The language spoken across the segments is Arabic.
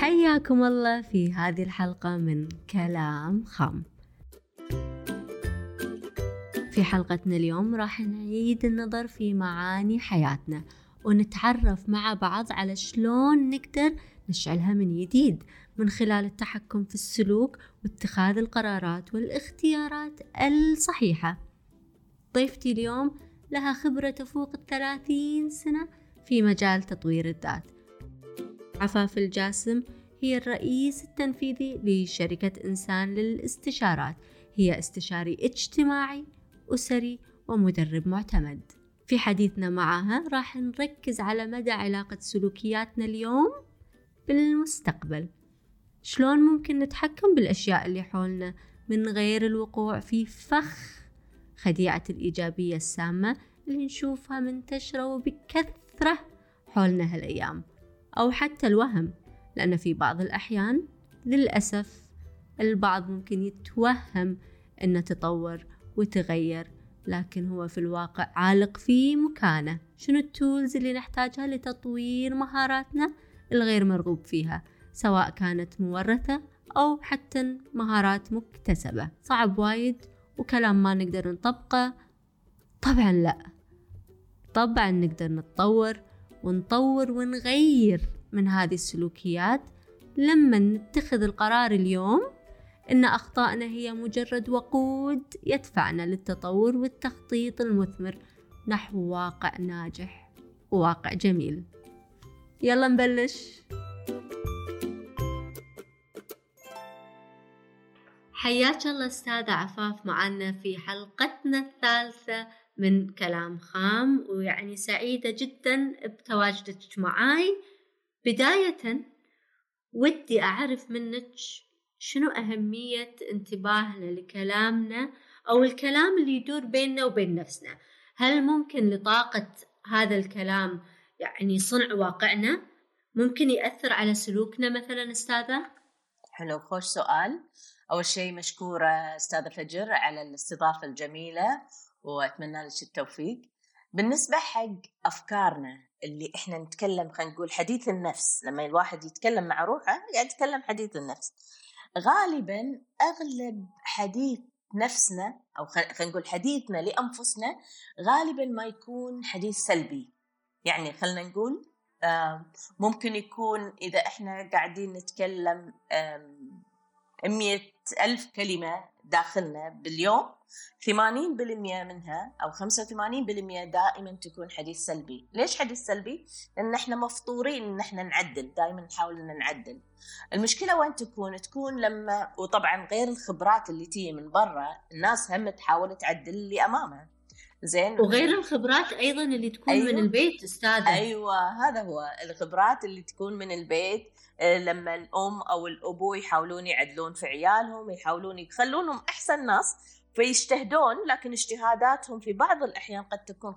حياكم الله في هذه الحلقة من كلام خام. في حلقتنا اليوم راح نعيد النظر في معاني حياتنا ونتعرف مع بعض على شلون نقدر نشعلها من جديد من خلال التحكم في السلوك واتخاذ القرارات والاختيارات الصحيحة. ضيفتي اليوم لها خبرة تفوق الثلاثين سنة في مجال تطوير الذات. عفاف الجاسم هي الرئيس التنفيذي لشركة إنسان للاستشارات. هي استشاري اجتماعي أسري ومدرب معتمد. في حديثنا معها راح نركز على مدى علاقة سلوكياتنا اليوم بالمستقبل. شلون ممكن نتحكم بالأشياء اللي حولنا من غير الوقوع في فخ خديعة الإيجابية السامة اللي نشوفها منتشرة وبكثرة حولنا هالأيام؟ أو حتى الوهم لأن في بعض الأحيان للأسف البعض ممكن يتوهم أنه تطور وتغير لكن هو في الواقع عالق في مكانه. شنو التولز اللي نحتاجها لتطوير مهاراتنا الغير مرغوب فيها سواء كانت مورثة أو حتى مهارات مكتسبة؟ صعب وايد وكلام ما نقدر نطبقه. طبعا لا. طبعا نقدر نتطور ونطور ونغير من هذه السلوكيات لما نتخذ القرار اليوم إن أخطائنا هي مجرد وقود يدفعنا للتطور والتخطيط المثمر نحو واقع ناجح وواقع جميل. يلا نبلش. حياك الله أستاذة عفاف معنا في حلقتنا الثالثة من كلام خام ويعني سعيدة جدا بتواجدك معاي. بداية ودي أعرف منك شنو أهمية انتباهنا لكلامنا أو الكلام اللي يدور بيننا وبين نفسنا. هل ممكن لطاقة هذا الكلام يعني صنع واقعنا؟ ممكن يأثر على سلوكنا مثلا أستاذة؟ حلو خوش سؤال. أول شيء مشكورة أستاذة فجر على الاستضافة الجميلة وأتمنى لك التوفيق. بالنسبة حق أفكارنا اللي إحنا نتكلم خلينا نقول حديث النفس لما الواحد يتكلم مع روحه قاعد يتكلم حديث النفس. غالبا أغلب حديث نفسنا أو خلينا نقول حديثنا لأنفسنا غالبا ما يكون حديث سلبي. يعني خلينا نقول ممكن يكون إذا إحنا قاعدين نتكلم مية ألف كلمة داخلنا باليوم 80% منها أو 85% دائما تكون حديث سلبي ليش حديث سلبي؟ لأن إحنا مفطورين إن إحنا نعدل دائما نحاول إن نعدل المشكلة وين تكون؟ تكون لما وطبعا غير الخبرات اللي تيجي من برا الناس هم تحاول تعدل اللي أمامها زين. وغير الخبرات أيضا اللي تكون أيوة. من البيت أستاذة. أيوه هذا هو. الخبرات اللي تكون من البيت آه، لما الأم أو الأبو يحاولون يعدلون في عيالهم يحاولون يخلونهم أحسن ناس فيجتهدون لكن اجتهاداتهم في بعض الأحيان قد تكون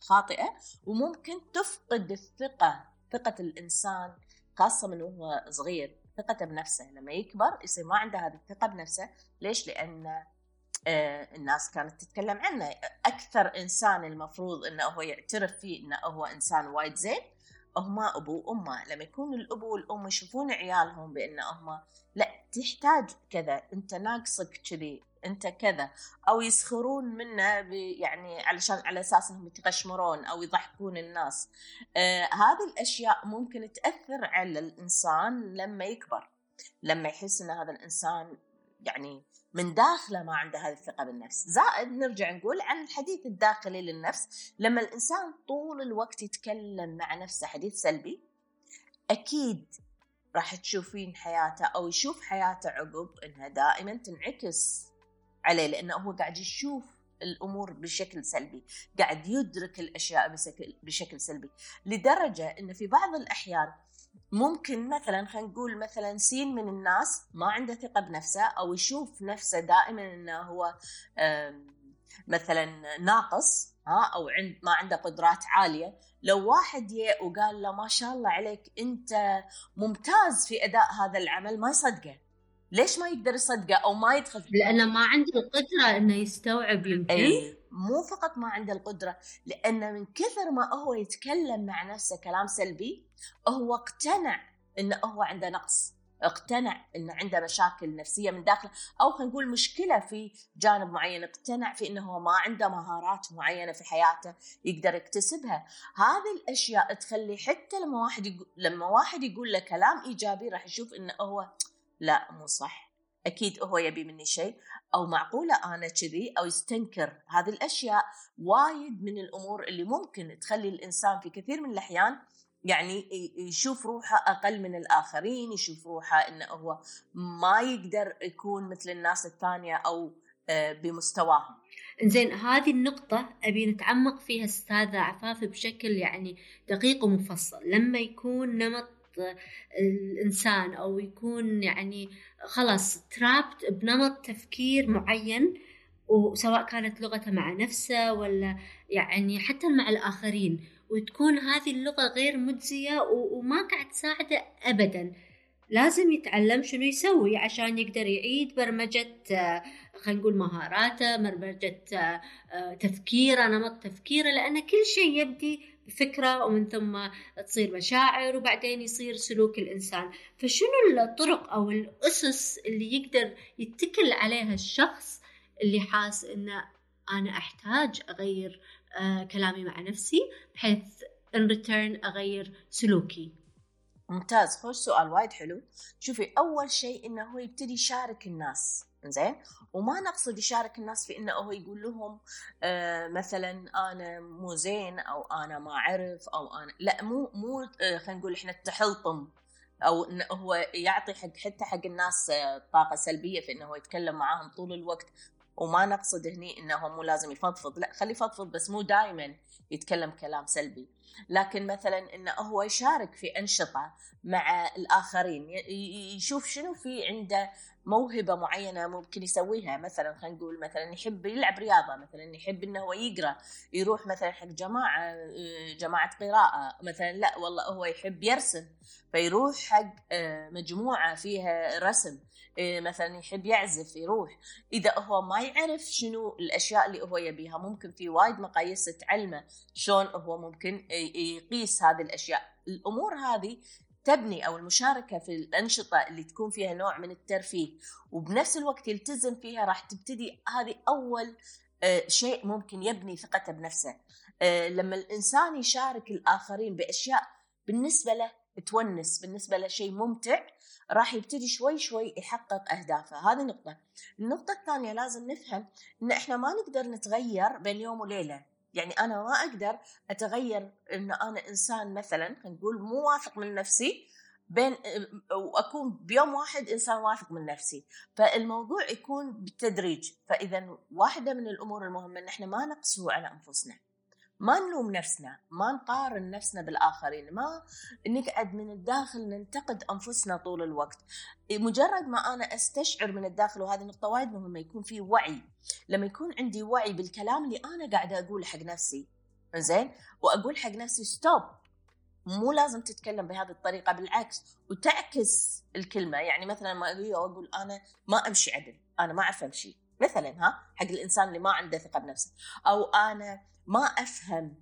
خاطئة وممكن تفقد الثقة ثقة الإنسان خاصة من وهو صغير ثقته بنفسه. لما يكبر يصير ما عنده هذه الثقة بنفسه. ليش؟ لأن الناس كانت تتكلم عنه. أكثر إنسان المفروض إنه هو يعترف فيه إنه هو إنسان وايد زين هما أبو وأمه. لما يكون الأبو والأم يشوفون عيالهم بإن هما لا تحتاج كذا. أنت ناقصك كذي أنت كذا. أو يسخرون منه يعني علشان على أساس إنهم يتقشمرون أو يضحكون الناس. آه هذه الأشياء ممكن تأثر على الإنسان لما يكبر. لما يحس إن هذا الإنسان يعني من داخله ما عنده هذه الثقة بالنفس. زائد نرجع نقول عن الحديث الداخلي للنفس لما الإنسان طول الوقت يتكلم مع نفسه حديث سلبي أكيد راح تشوفين حياته أو يشوف حياته عقب إنها دائما تنعكس عليه لأنه هو قاعد يشوف الأمور بشكل سلبي، قاعد يدرك الأشياء بشكل سلبي، لدرجة انه في بعض الأحيان ممكن مثلا خلينا نقول مثلا سين من الناس ما عنده ثقة بنفسه أو يشوف نفسه دائما إنه هو مثلا ناقص ها أو عند ما عنده قدرات عالية. لو واحد ي وقال له ما شاء الله عليك أنت ممتاز في أداء هذا العمل ما يصدقه. ليش ما يقدر يصدقه أو ما يدخل لأنه ما عنده القدرة إنه يستوعب يمكن. أي. مو فقط ما عنده القدرة لأنه من كثر ما هو يتكلم مع نفسه كلام سلبي هو اقتنع إنه هو عنده نقص اقتنع إنه عنده مشاكل نفسية من داخله أو خلينا نقول مشكلة في جانب معين اقتنع في هو ما عنده مهارات معينة في حياته يقدر يكتسبها. هذه الأشياء تخلي حتى لما واحد يقول لما واحد يقول له كلام إيجابي راح يشوف إنه هو لا مو صح. أكيد هو يبي مني شيء أو معقولة أنا كذي أو يستنكر هذه الأشياء وايد من الأمور اللي ممكن تخلي الإنسان في كثير من الأحيان يعني يشوف روحه أقل من الآخرين يشوف روحه إنه هو ما يقدر يكون مثل الناس الثانية أو آه، بمستواهم. زين هذه النقطة أبي نتعمق فيها أستاذة عفاف بشكل يعني دقيق ومفصل. لما يكون نمط الإنسان أو يكون يعني خلاص ترابت بنمط تفكير معين وسواء كانت لغته مع نفسه ولا يعني حتى مع الآخرين. وتكون هذه اللغة غير مجزية وما قاعد تساعده أبدا. لازم يتعلم شنو يسوي عشان يقدر يعيد برمجة آه، خلينا نقول مهاراته برمجة آه، آه، تفكيره نمط تفكيره لأن كل شيء يبدي بفكرة ومن ثم تصير مشاعر وبعدين يصير سلوك الإنسان. فشنو الطرق أو الأسس اللي يقدر يتكل عليها الشخص اللي حاس إنه أنا أحتاج أغير آه كلامي مع نفسي بحيث ان return أغير سلوكي؟ ممتاز خوش سؤال وايد حلو. شوفي أول شيء إنه هو يبتدي يشارك الناس. زين؟ وما نقصد يشارك الناس في إنه هو يقول لهم آه مثلا أنا مو زين أو أنا ما أعرف أو أنا لا مو مو آه خلينا نقول إحنا التحلطم أو إنه هو يعطي حق حتى حق الناس آه طاقة سلبية في إنه هو يتكلم معاهم طول الوقت. وما نقصد هني إنه مو لازم يفضفض لا خليه يفضفض بس مو دائما يتكلم كلام سلبي. لكن مثلا إنه هو يشارك في أنشطة مع الآخرين يشوف شنو في عنده موهبة معينة ممكن يسويها مثلا خلينا نقول مثلا يحب يلعب رياضة مثلا يحب إنه هو يقرأ يروح مثلا حق جماعة جماعة قراءة مثلا لا والله هو يحب يرسم فيروح حق آه، مجموعة فيها رسم إيه، مثلا يحب يعزف يروح. إذا هو ما يعرف شنو الأشياء اللي هو يبيها ممكن في وايد مقاييس تعلمه شلون هو ممكن يقيس هذه الأشياء. الأمور هذه تبني أو المشاركة في الأنشطة اللي تكون فيها نوع من الترفيه وبنفس الوقت يلتزم فيها راح تبتدي هذه أول آه، شيء ممكن يبني ثقته بنفسه. آه، لما الإنسان يشارك الآخرين بأشياء بالنسبة له تونس بالنسبة له شيء ممتع راح يبتدي شوي شوي يحقق أهدافه. هذه نقطة. النقطة الثانية لازم نفهم إن إحنا ما نقدر نتغير بين يوم وليلة. يعني أنا ما أقدر أتغير ان أنا إنسان مثلا نقول مو واثق من نفسي بين وأكون بيوم واحد إنسان واثق من نفسي. فالموضوع يكون بالتدريج. فإذا واحدة من الأمور المهمة إن إحنا ما نقسو على أنفسنا. ما نلوم نفسنا ما نقارن نفسنا بالآخرين ما نقعد من الداخل ننتقد أنفسنا طول الوقت. مجرد ما أنا أستشعر من الداخل وهذه نقطة وايد مهمة يكون في وعي. لما يكون عندي وعي بالكلام اللي أنا قاعدة أقوله حق نفسي زين وأقول حق نفسي stop مو لازم تتكلم بهذه الطريقة بالعكس وتعكس الكلمة. يعني مثلا ما أقول أنا ما أمشي عدل أنا ما أعرف أمشي. مثلا ها حق الإنسان اللي ما عنده ثقة بنفسه. أو أنا ما أفهم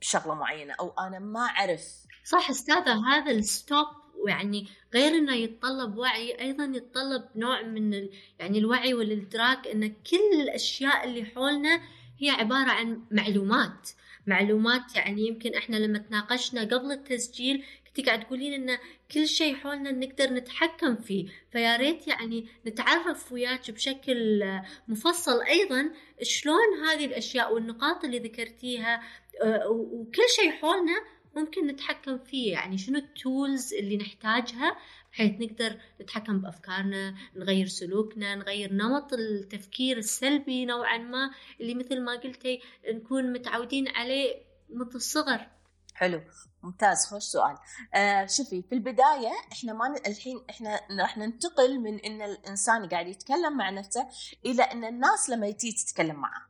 شغلة معينة أو أنا ما أعرف. صح أستاذة هذا ال stop يعني غير إنه يتطلب وعي أيضا يتطلب نوع من ال... يعني الوعي والإدراك إن كل الأشياء اللي حولنا هي عبارة عن معلومات. معلومات يعني يمكن إحنا لما تناقشنا قبل التسجيل قاعد تقولين إن كل شيء حولنا نقدر نتحكم فيه فيا ريت يعني نتعرف وياك بشكل مفصل أيضا شلون هذه الأشياء والنقاط اللي ذكرتيها آه، وكل شيء حولنا ممكن نتحكم فيه يعني شنو التولز اللي نحتاجها بحيث نقدر نتحكم بأفكارنا نغير سلوكنا نغير نمط التفكير السلبي نوعا ما اللي مثل ما قلتي نكون متعودين عليه منذ الصغر. حلو ممتاز خوش سؤال. آه شوفي في البداية إحنا ما. الحين إحنا راح ننتقل من إن الإنسان قاعد يتكلم مع نفسه إلى إن الناس لما تيجي تتكلم معه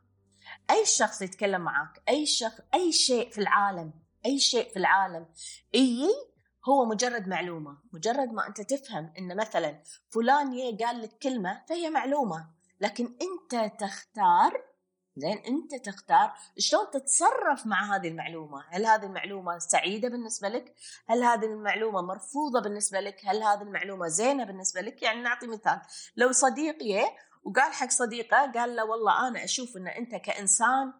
أي شخص يتكلم معك أي شخص أي شيء في العالم أي شيء في العالم إي هو مجرد معلومة. مجرد ما أنت تفهم إن مثلا فلان قال لك كلمة فهي معلومة. لكن أنت تختار زين انت تختار شلون تتصرف مع هذه المعلومة. هل هذه المعلومة سعيدة بالنسبة لك؟ هل هذه المعلومة مرفوضة بالنسبة لك؟ هل هذه المعلومة زينة بالنسبة لك؟ يعني نعطي مثال. لو صديق يه وقال حق صديقه قال له والله أنا أشوف إن أنت كإنسان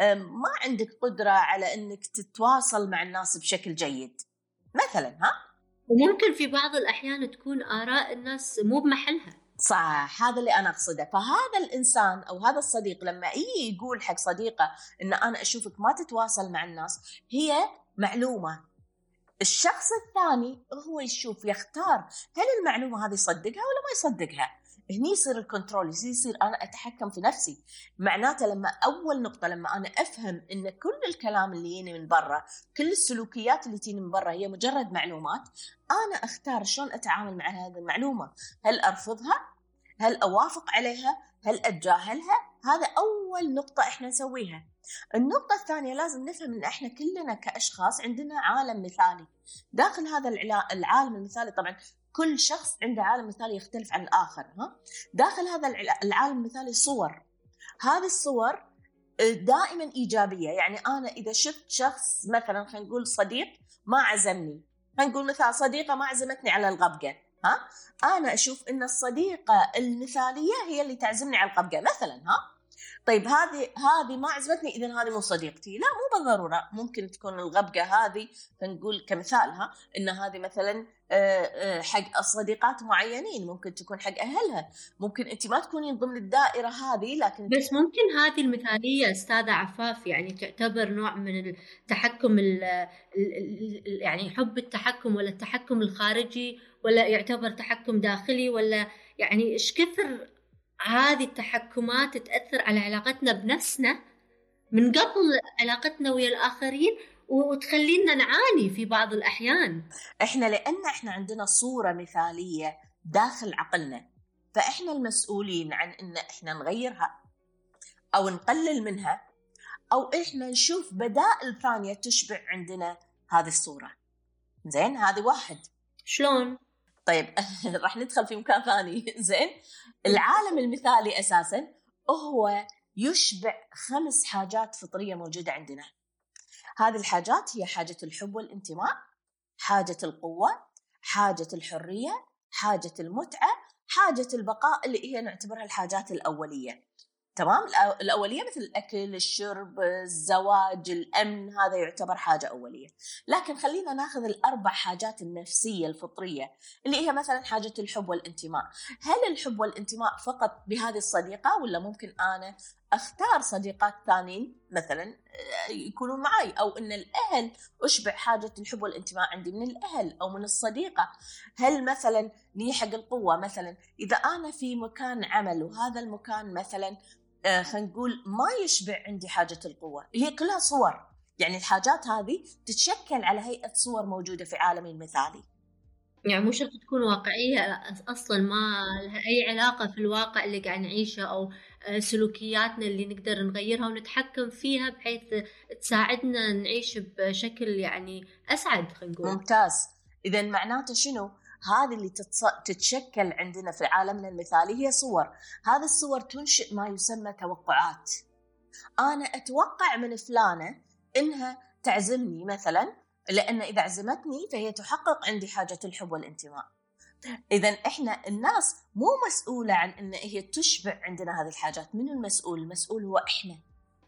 ما عندك قدرة على إنك تتواصل مع الناس بشكل جيد. مثلا ها؟ وممكن في بعض الأحيان تكون آراء الناس مو بمحلها. صح هذا اللي أنا أقصده. فهذا الإنسان أو هذا الصديق لما يجي يقول حق صديقه إن أنا أشوفك ما تتواصل مع الناس هي معلومة. الشخص الثاني هو يشوف يختار هل المعلومة هذه يصدقها ولا ما يصدقها. هني يصير الكنترول يصير أنا أتحكم في نفسي. معناته لما أول نقطة لما أنا أفهم إن كل الكلام اللي يجيني من برا كل السلوكيات اللي تجيني من برا هي مجرد معلومات أنا أختار شلون أتعامل مع هذه المعلومة؟ هل أرفضها؟ هل أوافق عليها؟ هل أتجاهلها؟ هذا أول نقطة إحنا نسويها. النقطة الثانية لازم نفهم إن إحنا كلنا كأشخاص عندنا عالم مثالي. داخل هذا العالم المثالي طبعا كل شخص عنده عالم مثالي يختلف عن الآخر ها؟ داخل هذا العالم المثالي صور. هذه الصور آه، دائما إيجابية. يعني أنا إذا شفت شخص مثلا خلينا نقول صديق ما عزمني. خلينا نقول مثلا صديقة ما عزمتني على الغبقة. ها؟ أنا أشوف أن الصديقة المثالية هي اللي تعزمني على الغبقة مثلا ها؟ طيب هذه هذه ما عجبتني اذا هذه مو صديقتي. لا مو بالضرورة. ممكن تكون الغبقة هذه نقول كمثالها إن هذه مثلا آه، آه، حق صديقات معينين. ممكن تكون حق أهلها. ممكن انت ما تكونين ضمن الدائرة هذه لكن بس ممكن هذه المثالية أستاذة عفاف يعني تعتبر نوع من التحكم يعني حب التحكم ولا التحكم الخارجي ولا يعتبر تحكم داخلي ولا يعني إيش كثر هذه التحكمات تأثر على علاقتنا بنفسنا من قبل علاقتنا ويا الآخرين وتخلينا نعاني في بعض الأحيان. إحنا لأن إحنا عندنا صورة مثالية داخل عقلنا فإحنا المسؤولين عن إن إحنا نغيرها أو نقلل منها أو إحنا نشوف بدائل ثانية تشبع عندنا هذه الصورة. زين؟ هذه واحد. شلون؟ طيب راح ندخل في مكان ثاني. زين العالم المثالي أساسا هو يشبع خمس حاجات فطرية موجودة عندنا. هذه الحاجات هي حاجة الحب والانتماء حاجة القوة حاجة الحرية حاجة المتعة حاجة البقاء اللي هي نعتبرها الحاجات الأولية. تمام؟ الأولية مثل الأكل الشرب الزواج الأمن هذا يعتبر حاجة أولية. لكن خلينا ناخذ الأربع حاجات النفسية الفطرية اللي هي مثلا حاجة الحب والانتماء. هل الحب والانتماء فقط بهذه الصديقة ولا ممكن أنا أختار صديقات ثانيين؟ مثلا آه، يكونون معي أو إن الأهل اشبع حاجة الحب والانتماء عندي؟ من الأهل أو من الصديقة. هل مثلا ني حق القوه مثلا إذا أنا في مكان عمل وهذا المكان مثلا آه، خلينا نقول ما يشبع عندي حاجة القوة. هي كلها صور. يعني الحاجات هذه تتشكل على هيئة صور موجودة في عالمي المثالي. يعني مو شرط تكون واقعية أصلا ما لها أي علاقة في الواقع اللي قاعد نعيشه أو آه، سلوكياتنا اللي نقدر نغيرها ونتحكم فيها بحيث تساعدنا نعيش بشكل يعني أسعد خلينا نقول. ممتاز. إذا معناته شنو؟ هذه اللي. تتشكل عندنا في عالمنا المثالي هي صور. هذه الصور تنشئ ما يسمى توقعات. أنا أتوقع من فلانة إنها تعزمني مثلا لأن إذا عزمتني فهي تحقق عندي حاجة الحب والانتماء. إذا إحنا الناس مو مسؤولة عن إن هي تشبع عندنا هذه الحاجات. من المسؤول؟ المسؤول هو إحنا.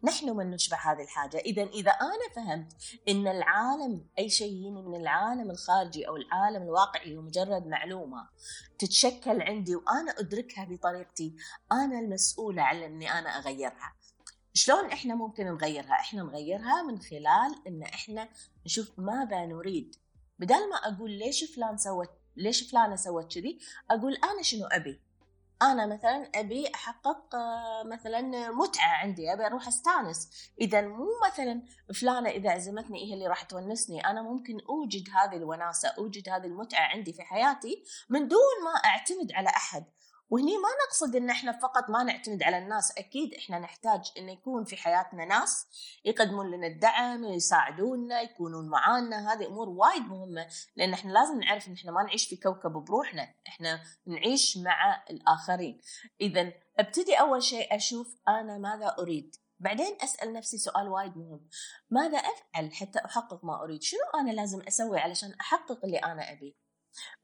نحن من نشبع هذه الحاجة. إذا إذا أنا فهمت أن العالم أي شيء يجيني من العالم الخارجي أو العالم الواقعي هو مجرد معلومة تتشكل عندي وأنا أدركها بطريقتي أنا المسؤولة على أني أنا أغيرها. شلون إحنا ممكن نغيرها؟ إحنا نغيرها من خلال أن إحنا نشوف ماذا نريد. بدل ما أقول ليش فلان سوت ليش فلانة سوت كذي أقول أنا شنو أبي؟ أنا مثلا أبي أحقق آه، مثلا متعة عندي أبي أروح أستانس. إذا مو مثلا فلانة إذا عزمتني هي اللي راح تونسني أنا ممكن أوجد هذه الوناسة أوجد هذه المتعة عندي في حياتي من دون ما أعتمد على أحد. وهني ما نقصد إن إحنا فقط ما نعتمد على الناس أكيد إحنا نحتاج إن يكون في حياتنا ناس يقدمون لنا الدعم يساعدونا يكونون معانا. هذه أمور وايد مهمة لأن إحنا لازم نعرف إن إحنا ما نعيش في كوكب بروحنا إحنا نعيش مع الآخرين. اذا أبتدي أول شيء أشوف أنا ماذا أريد. بعدين أسأل نفسي سؤال وايد مهم. ماذا أفعل حتى أحقق ما أريد؟ شنو أنا لازم أسوي علشان أحقق اللي أنا أبيه؟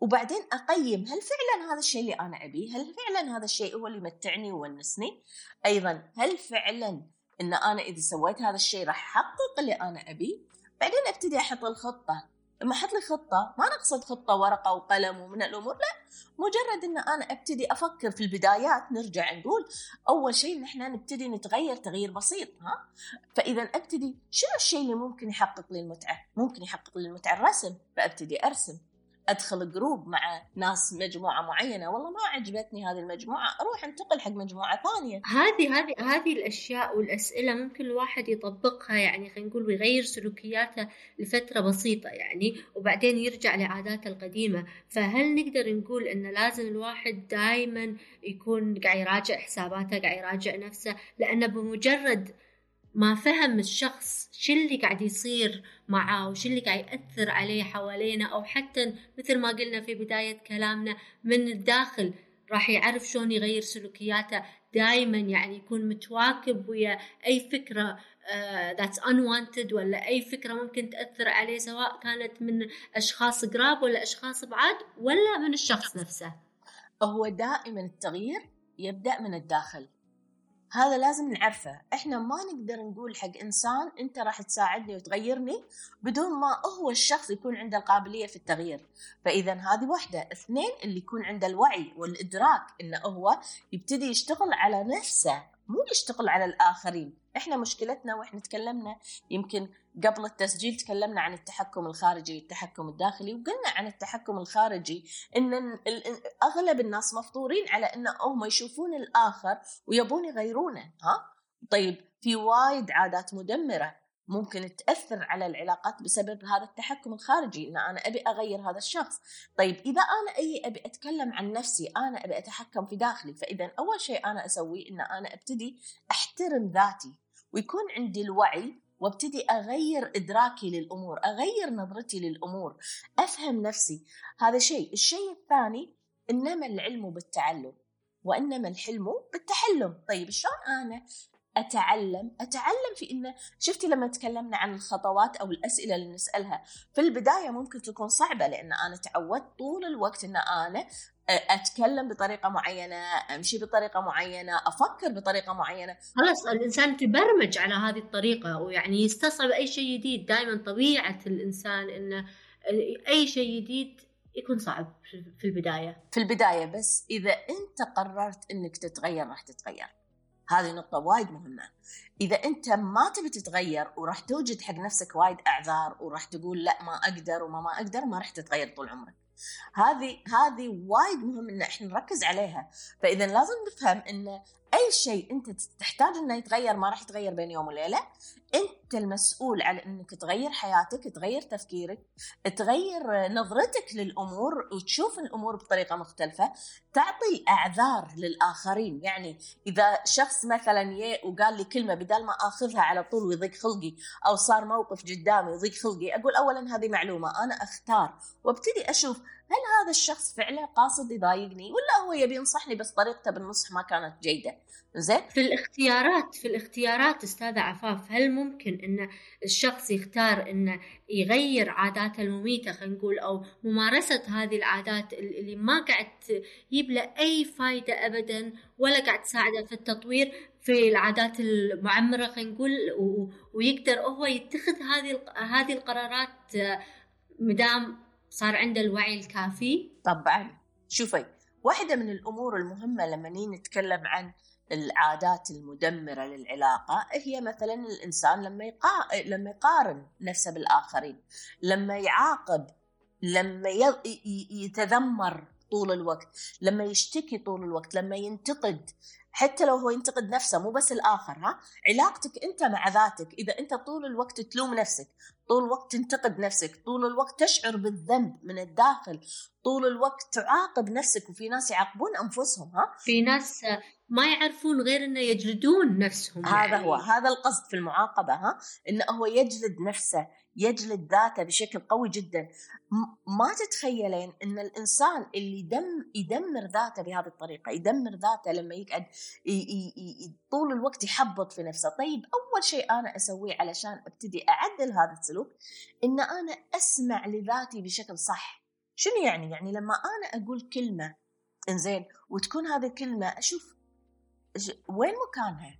وبعدين أقيم هل فعلا هذا الشيء اللي أنا أبيه؟ هل فعلا هذا الشيء هو اللي يمتعني ويونسني؟ أيضا هل فعلا إن أنا إذا سويت هذا الشيء راح أحقق اللي أنا أبيه؟ بعدين أبتدي أحط الخطة. لما أحط لي خطة ما نقصد خطة ورقة وقلم ومن الأمور لا. مجرد إن أنا أبتدي أفكر في البدايات نرجع نقول أول شيء نحن نبتدي نتغير تغيير بسيط ها. فإذا أبتدي شنو الشيء اللي ممكن يحقق لي المتعة؟ ممكن يحقق لي المتعة الرسم فأبتدي أرسم. أدخل جروب مع ناس مجموعة معينة. والله ما عجبتني هذه المجموعة. أروح أنتقل حق مجموعة ثانية. هذه هذه هذه الأشياء والأسئلة ممكن الواحد يطبقها يعني خلينا نقول ويغير سلوكياته لفترة بسيطة يعني وبعدين يرجع لعاداته القديمة. فهل نقدر نقول إن لازم الواحد دائما يكون قاعد يراجع حساباته قاعد يراجع نفسه؟ لأنه بمجرد ما فهم الشخص شو اللي قاعد يصير معاه وشو اللي قاعد يأثر عليه حوالينا أو حتى مثل ما قلنا في بداية كلامنا من الداخل راح يعرف شلون يغير سلوكياته دائما يعني يكون متواكب ويا أي فكرة ذاتس uh, unwanted ولا أي فكرة ممكن تأثر عليه سواء كانت من أشخاص قراب ولا أشخاص بعاد ولا من الشخص نفسه. هو دائما التغيير يبدأ من الداخل. هذا لازم نعرفه. إحنا ما نقدر نقول حق إنسان أنت راح تساعدني وتغيرني بدون ما هو الشخص يكون عنده القابلية في التغيير. فإذا هذه واحدة. اثنين اللي يكون عنده الوعي والإدراك إنه هو يبتدي يشتغل على نفسه. مو يشتغل على الآخرين. إحنا مشكلتنا وإحنا تكلمنا يمكن قبل التسجيل تكلمنا عن التحكم الخارجي والتحكم الداخلي وقلنا عن التحكم الخارجي إن أغلب الناس مفطورين على إن هم يشوفون الآخر ويبون يغيرونه ها؟ طيب في وايد عادات مدمرة. ممكن تأثر على العلاقات بسبب هذا التحكم الخارجي إن أنا أبي أغير هذا الشخص. طيب إذا أنا أي أبي أتكلم عن نفسي أنا أبي أتحكم في داخلي فإذا أول شيء أنا اسويه إن أنا أبتدي أحترم ذاتي ويكون عندي الوعي وأبتدي أغير إدراكي للأمور أغير نظرتي للأمور أفهم نفسي. هذا شيء. الشيء الثاني إنما العلم بالتعلم وإنما الحلم بالتحلم. طيب شلون أنا أتعلم أتعلم في إنه شفتي لما تكلمنا عن الخطوات أو الأسئلة اللي نسألها؟ في البداية ممكن تكون صعبة لأن أنا تعودت طول الوقت إن أنا أتكلم بطريقة معينة أمشي بطريقة معينة أفكر بطريقة معينة. خلاص الإنسان تبرمج على هذه الطريقة ويعني يستصعب أي شيء جديد. دائما طبيعة الإنسان انه أي شيء جديد يكون صعب في البداية. في البداية بس إذا أنت قررت إنك تتغير راح تتغير. هذه نقطة وايد مهمة. إذا أنت ما تبي تتغير وراح توجد حق نفسك وايد أعذار وراح تقول لا ما أقدر وما ما أقدر ما راح تتغير طول عمرك. هذه هذه وايد مهم إن إحنا نركز عليها. فإذا لازم نفهم إن أي شيء أنت تحتاج إنه يتغير ما راح يتغير بين يوم وليلة. أنت المسؤول على إنك تغير حياتك تغير تفكيرك تغير نظرتك للأمور وتشوف الأمور بطريقة مختلفة تعطي أعذار للآخرين. يعني إذا شخص مثلا ي وقال لي كلمة بدال ما آخذها على طول ويضيق خلقي أو صار موقف قدامي ويضيق خلقي أقول اولا هذه معلومة أنا أختار. وأبتدي أشوف هل هذا الشخص فعلا قاصد يضايقني ولا هو يبي ينصحني بس طريقته بالنصح ما كانت جيدة؟ زين؟ في الاختيارات في الاختيارات أستاذة عفاف هل ممكن إن الشخص يختار انه يغير عاداته المميتة خلينا نقول أو ممارسة هذه العادات اللي ما قاعد تجيب له أي فايدة ابدا ولا قاعد تساعده في التطوير في العادات المعمرة خلينا نقول ويقدر هو يتخذ هذه هذه القرارات مدام صار عنده الوعي الكافي طبعا شوفي واحدة من الأمور المهمة لما نتكلم عن العادات المدمرة للعلاقة هي مثلا الإنسان لما يقا... لما يقارن نفسه بالآخرين لما يعاقب لما. يتذمر طول الوقت لما يشتكي طول الوقت لما ينتقد حتى لو هو ينتقد نفسه مو بس الآخر ها؟ علاقتك أنت مع ذاتك إذا أنت طول الوقت تلوم نفسك طول الوقت تنتقد نفسك طول الوقت تشعر بالذنب من الداخل طول الوقت تعاقب نفسك وفي ناس يعاقبون أنفسهم ها؟ في ناس ما يعرفون غير إنه يجلدون نفسهم هذا يعني. هو هذا القصد في المعاقبة ها؟ انه هو يجلد نفسه يجلد ذاته بشكل قوي جدا. ما تتخيلين إن الإنسان اللي يدم يدمر ذاته بهذه الطريقة يدمر ذاته لما يقعد ي ي ي طول الوقت يحبط في نفسه. طيب أول شيء أنا أسويه علشان أبتدي أعدل هذا السلوك إن أنا أسمع لذاتي بشكل صح. شنو يعني؟ يعني لما أنا أقول كلمة إنزين وتكون هذه الكلمة أشوف وين مكانها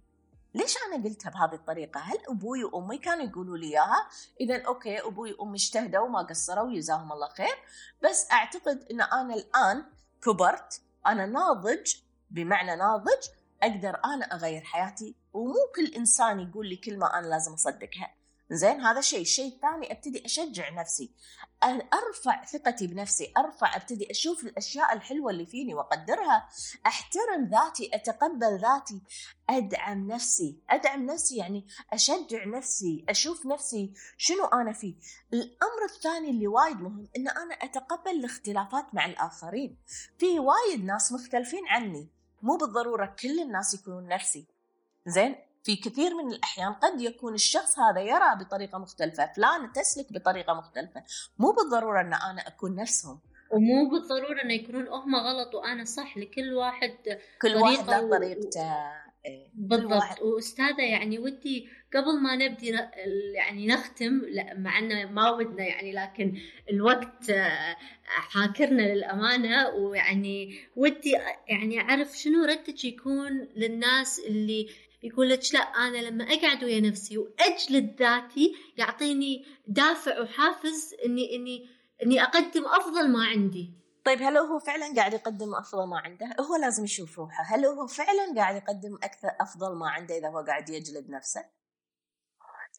ليش أنا قلتها بهذه الطريقة؟ هل أبوي وأمي كانوا يقولوا لي إياها؟ اذا أوكي أبوي وأمي اجتهدوا وما قصروا وجزاهم الله خير، بس أعتقد إن أنا الآن كبرت، أنا ناضج بمعنى ناضج أقدر أنا أغير حياتي ومو كل إنسان يقول لي كلمة أنا لازم أصدقها. زين هذا شيء. الشيء الثاني أبتدي أشجع نفسي أرفع ثقتي بنفسي أرفع أبتدي أشوف الأشياء الحلوة اللي فيني وأقدرها أحترم ذاتي أتقبل ذاتي أدعم نفسي. أدعم نفسي يعني أشجع نفسي أشوف نفسي شنو أنا فيه. الأمر الثاني اللي وايد مهم إن أنا أتقبل الاختلافات مع الآخرين. في وايد ناس مختلفين عني مو بالضرورة كل الناس يكونون نفسي. زين؟ في كثير من الأحيان قد يكون الشخص هذا يرى بطريقة مختلفة فلان تسلك بطريقة مختلفة. مو بالضرورة أن أنا أكون نفسهم. ومو بالضرورة أنه يكونون هم غلط وأنا صح لكل واحد كل واحد له طريقته. إيه. بالضبط. وأستاذة يعني ودي قبل ما نبدي يعني نختم مع إنه ما ودنا يعني لكن الوقت آه، حاكرنا للأمانة. ويعني ودي يعني أعرف شنو ردك يكون للناس اللي يقول لك لا أنا لما أقعد ويا نفسي واجلد ذاتي يعطيني دافع وحافز إني إني إني أقدم أفضل ما عندي طيب هل هو فعلا قاعد يقدم أفضل ما عنده؟ هو لازم يشوف روحه، هل هو فعلا قاعد يقدم أكثر أفضل ما عنده إذا هو قاعد يجلد نفسه؟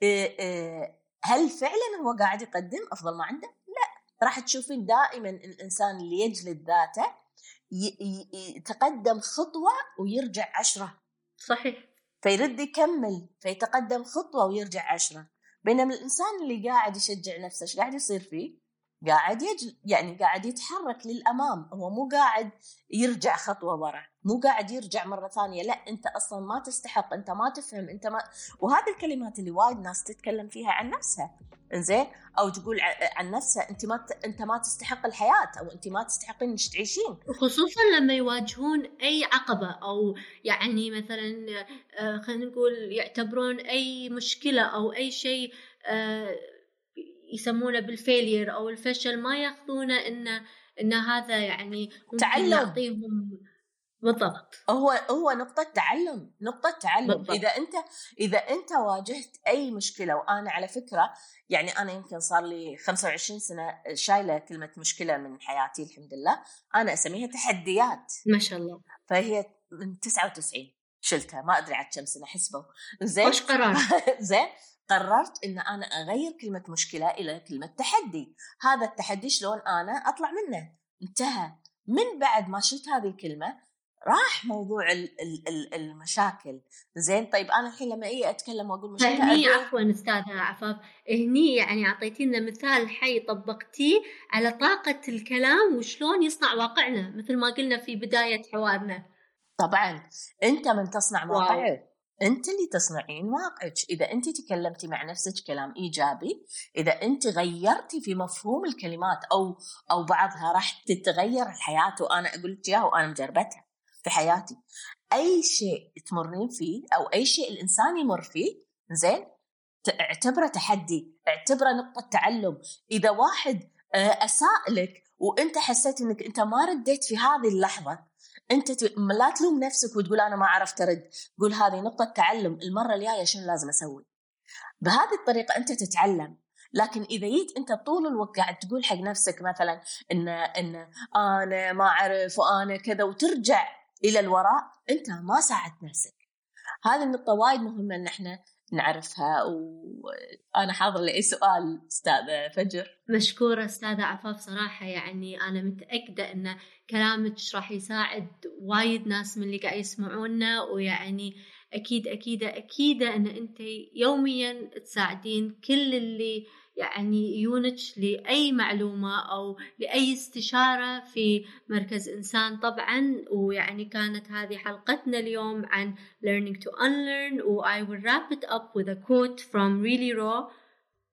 إيه إيه هل فعلا هو قاعد يقدم أفضل ما عنده؟ لا، راح تشوفين دائما الإنسان اللي يجلد ذاته يتقدم خطوة ويرجع عشرة. صحيح. فيرد يكمل فيتقدم خطوة ويرجع عشرة بينما الإنسان اللي قاعد يشجع نفسه إيش قاعد يصير فيه؟ قاعد يجل يعني قاعد يتحرك للأمام هو مو قاعد يرجع خطوة ورا مو قاعد يرجع مرة ثانية لا أنت أصلا ما تستحق أنت ما تفهم أنت ما وهذه الكلمات اللي وايد ناس تتكلم فيها عن نفسها. إنزين؟ أو تقول عن نفسها أنت ما أنت ما تستحق الحياة أو أنت ما تستحقين إنك تعيشين. خصوصا لما يواجهون أي عقبة أو يعني مثلا آه، خلينا نقول يعتبرون أي مشكلة أو أي شيء آه، يسمونه بالفيلير أو الفشل ما ياخذونه إنه إن هذا يعني تعلم. يعطيهم بالضبط. هو هو نقطة تعلم نقطة تعلم. بالضبط. إذا أنت إذا أنت واجهت أي مشكلة وأنا على فكرة يعني أنا يمكن صار لي 25 سنة شايلة كلمة مشكلة من حياتي الحمد لله. أنا أسميها تحديات. ما شاء الله. فهي من 99 شلتها ما أدري عاد كم سنة حسبوا زين وش قرار. زين قررت إن أنا أغير كلمة مشكلة إلى كلمة تحدي. هذا التحدي شلون أنا أطلع منه؟ انتهى. من بعد ما شلت هذه الكلمة راح موضوع المشاكل. زين طيب أنا الحين لما أجي أتكلم وأقول مشكلة هني عفوا أستاذة عفاف. هني يعني اعطيتينا مثال حي طبقتيه على طاقة الكلام وشلون يصنع واقعنا مثل ما قلنا في بداية حوارنا. طبعا أنت من تصنع واقعك أنت اللي تصنعين واقعك. إذا أنت تكلمتي مع نفسك كلام إيجابي إذا أنت غيرتي في مفهوم الكلمات أو أو بعضها راح تتغير الحياة وأنا أقول لك إياها وأنا مجربتها في حياتي. أي شيء تمرين فيه أو أي شيء الإنسان يمر فيه زين اعتبره تحدي اعتبره نقطة تعلم. إذا واحد آه، أساء لك وأنت حسيت إنك أنت ما رديت في هذه اللحظة أنت لا تلوم نفسك وتقول أنا ما عرفت أرد. قول هذه نقطة تعلم المرة الجاية شنو لازم أسوي. بهذه الطريقة أنت تتعلم. لكن إذا جيت أنت طول الوقت قاعد تقول حق نفسك مثلا ان إن أنا ما أعرف وأنا كذا وترجع إلى الوراء أنت ما ساعدت نفسك. هذه النقطة وايد مهمة إن إحنا نعرفها. وأنا حاضر لأي سؤال أستاذة فجر. مشكورة أستاذة عفاف صراحة. يعني أنا متأكدة إن كلامك راح يساعد وايد ناس من اللي قاعد يسمعونا ويعني أكيد أكيد أكيد ان انت يوميا تساعدين كل اللي يعني يونج لأي معلومة أو لأي استشارة في مركز إنسان طبعا ويعني كانت هذه حلقتنا اليوم عن learning to unlearn و I will wrap it up with a quote from Really Raw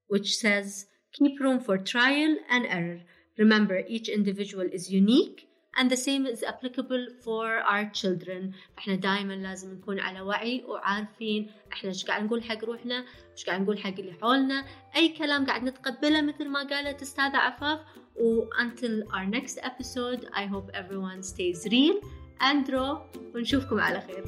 which says keep room for trial and error remember each individual is unique and the same is applicable for our children. إحنا دائما لازم نكون على وعي وعارفين إحنا إيش قاعد نقول حق روحنا إيش قاعد نقول حق اللي حولنا. أي كلام قاعد نتقبله مثل ما قالت أستاذة عفاف. و until our next episode I hope everyone stays real and raw. ونشوفكم على خير.